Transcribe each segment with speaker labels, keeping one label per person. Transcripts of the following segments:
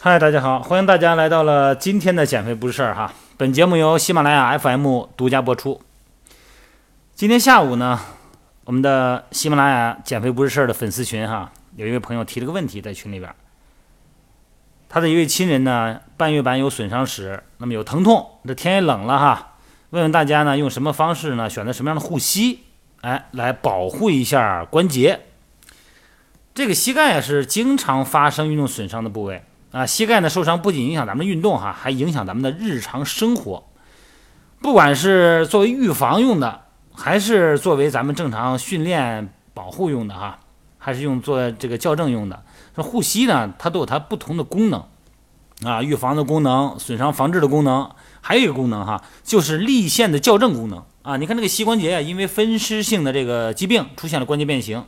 Speaker 1: 嗨，大家好，欢迎大家来到了今天的减肥不是事儿哈。本节目由喜马拉雅 FM 独家播出。今天下午呢，我们的喜马拉雅减肥不是事儿的粉丝群哈，有一位朋友提了个问题在群里边，他的一位亲人呢，半月板有损伤史，那么有疼痛，这天也冷了哈，问问大家呢，用什么方式呢，选择什么样的护膝，哎，来保护一下关节。这个膝盖是经常发生运动损伤的部位啊，膝盖呢受伤不仅影响咱们运动哈，还影响咱们的日常生活。不管是作为预防用的，还是作为咱们正常训练保护用的哈，还是用做这个校正用的，说护膝呢，它都有它不同的功能啊，预防的功能、损伤防治的功能，还有一个功能哈，就是立线的校正功能啊。你看这个膝关节啊，因为风湿性的这个疾病出现了关节变形。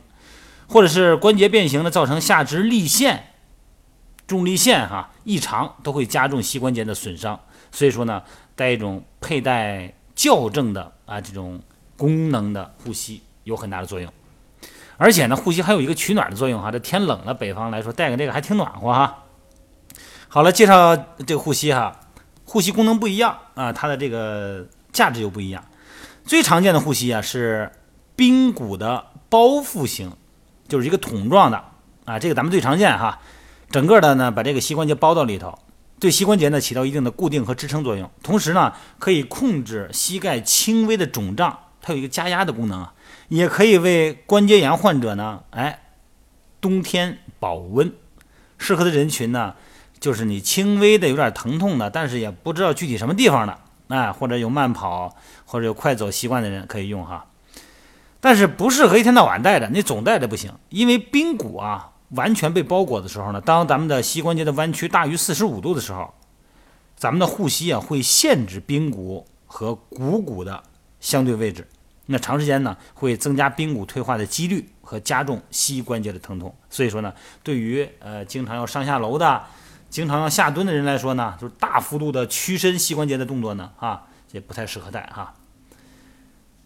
Speaker 1: 或者是关节变形呢，造成下肢立线、重力线哈异常，都会加重膝关节的损伤。所以说呢，带一种佩戴校正的啊这种功能的护膝有很大的作用。而且呢，护膝还有一个取暖的作用哈。这天冷了，北方来说戴个这个还挺暖和哈。好了，介绍这个护膝哈，护膝功能不一样啊，它的这个价值又不一样。最常见的护膝啊是髌骨的包覆型。就是一个桶状的啊，这个咱们最常见哈，整个的呢把这个膝关节包到里头，对膝关节呢起到一定的固定和支撑作用，同时呢可以控制膝盖轻微的肿胀，它有一个加压的功能啊，也可以为关节炎患者呢，哎，冬天保温，适合的人群呢就是你轻微的有点疼痛的，但是也不知道具体什么地方的，哎，或者有慢跑或者有快走习惯的人可以用哈。但是不适合一天到晚戴着，你总戴着不行，因为髌骨啊完全被包裹的时候呢，当咱们的膝关节的弯曲大于四十五度的时候，咱们的护膝啊会限制髌骨和股骨的相对位置，那长时间呢会增加髌骨退化的几率和加重膝关节的疼痛。所以说呢，对于呃经常要上下楼的、经常要下蹲的人来说呢，就是大幅度的屈伸膝关节的动作呢，啊也不太适合戴哈。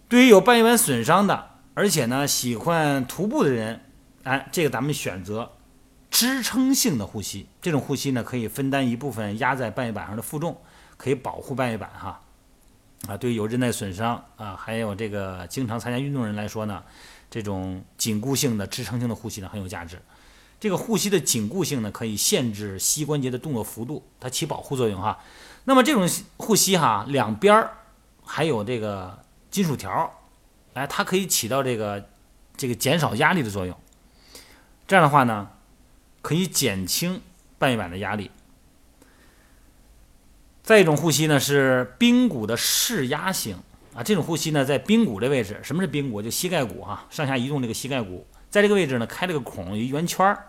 Speaker 1: 对于有半月板损伤的，而且呢喜欢徒步的人，哎，这个咱们选择支撑性的护膝。这种护膝呢，可以分担一部分压在半月板上的负重，可以保护半月板哈。啊，对于有韧带损伤啊，还有这个经常参加运动人来说呢，这种紧固性的支撑性的护膝呢很有价值。这个护膝的紧固性呢，可以限制膝关节的动作幅度，它起保护作用哈。那么这种护膝哈，两边儿还有这个。金属条，哎，它可以起到这个这个减少压力的作用。这样的话呢，可以减轻半月板的压力。再一种护膝呢是髌骨的释压型啊，这种护膝呢在髌骨这位置，什么是髌骨？就膝盖骨哈，上下移动这个膝盖骨，在这个位置呢开了个孔，一圆圈儿，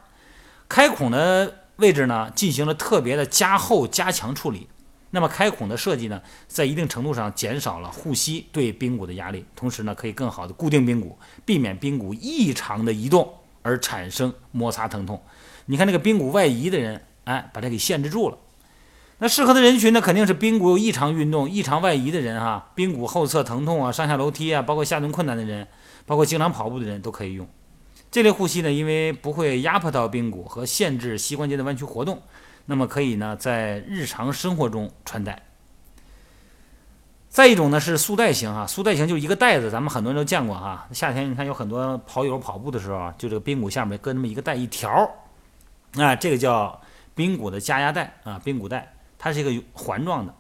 Speaker 1: 开孔的位置呢进行了特别的加厚加强处理。那么开孔的设计呢，在一定程度上减少了护膝对髌骨的压力，同时呢，可以更好的固定髌骨，避免髌骨异常的移动而产生摩擦疼痛。你看那个髌骨外移的人，哎，把它给限制住了。那适合的人群呢，肯定是髌骨有异常运动、异常外移的人哈，髌骨后侧疼痛啊、上下楼梯啊，包括下蹲困难的人，包括经常跑步的人都可以用这类护膝呢，因为不会压迫到髌骨和限制膝关节的弯曲活动。那么可以呢，在日常生活中穿戴。再一种呢是束带型哈，束带型就是一个带子，咱们很多人都见过哈。夏天你看有很多跑友跑步的时候啊，就这个髌骨下面搁那么一个带一条，啊，这个叫髌骨的加压带啊，髌骨带，它是一个环状的，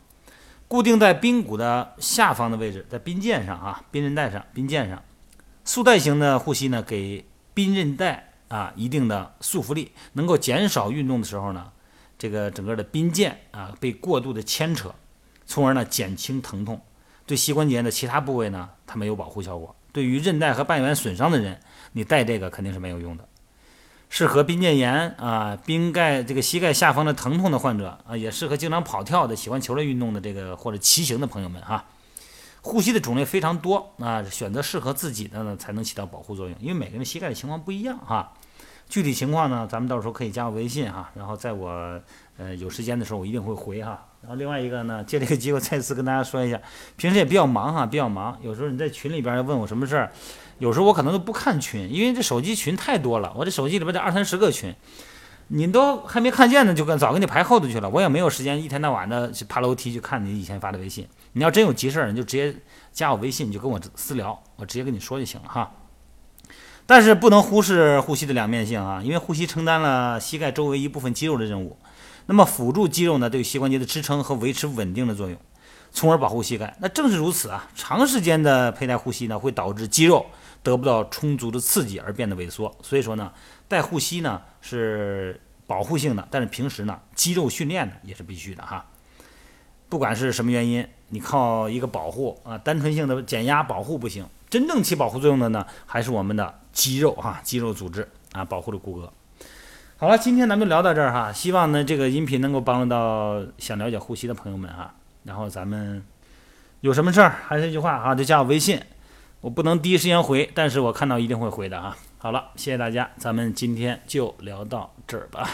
Speaker 1: 固定在髌骨的下方的位置，在髌腱上啊，髌韧带上，髌腱上。束带型的护膝呢，给髌韧带啊一定的束缚力，能够减少运动的时候呢。这个整个的髌腱啊被过度的牵扯，从而呢减轻疼痛。对膝关节的其他部位呢，它没有保护效果。对于韧带和半月板损伤的人，你戴这个肯定是没有用的。适合髌腱炎啊、髌盖这个膝盖下方的疼痛的患者啊，也适合经常跑跳的、喜欢球类运动的这个或者骑行的朋友们哈。护膝的种类非常多啊，选择适合自己的呢，才能起到保护作用。因为每个人膝盖的情况不一样哈。具体情况呢，咱们到时候可以加我微信哈，然后在我呃有时间的时候，我一定会回哈。然后另外一个呢，借这个机会再次跟大家说一下，平时也比较忙哈，比较忙，有时候你在群里边问我什么事儿，有时候我可能都不看群，因为这手机群太多了，我这手机里边得二三十个群，你都还没看见呢，就跟早给你排后头去了。我也没有时间一天到晚的去爬楼梯去看你以前发的微信。你要真有急事儿，你就直接加我微信，你就跟我私聊，我直接跟你说就行了哈。但是不能忽视呼吸的两面性啊，因为呼吸承担了膝盖周围一部分肌肉的任务，那么辅助肌肉呢对膝关节的支撑和维持稳定的作用，从而保护膝盖。那正是如此啊，长时间的佩戴护膝呢，会导致肌肉得不到充足的刺激而变得萎缩。所以说呢。带护膝呢是保护性的，但是平时呢肌肉训练呢也是必须的哈。不管是什么原因，你靠一个保护啊，单纯性的减压保护不行，真正起保护作用的呢还是我们的肌肉哈，肌肉组织啊，保护着骨骼。好了，今天咱们就聊到这儿哈，希望呢这个音频能够帮助到想了解呼吸的朋友们哈。然后咱们有什么事儿还是那句话哈，就加我微信，我不能第一时间回，但是我看到一定会回的啊。好了，谢谢大家，咱们今天就聊到这儿吧。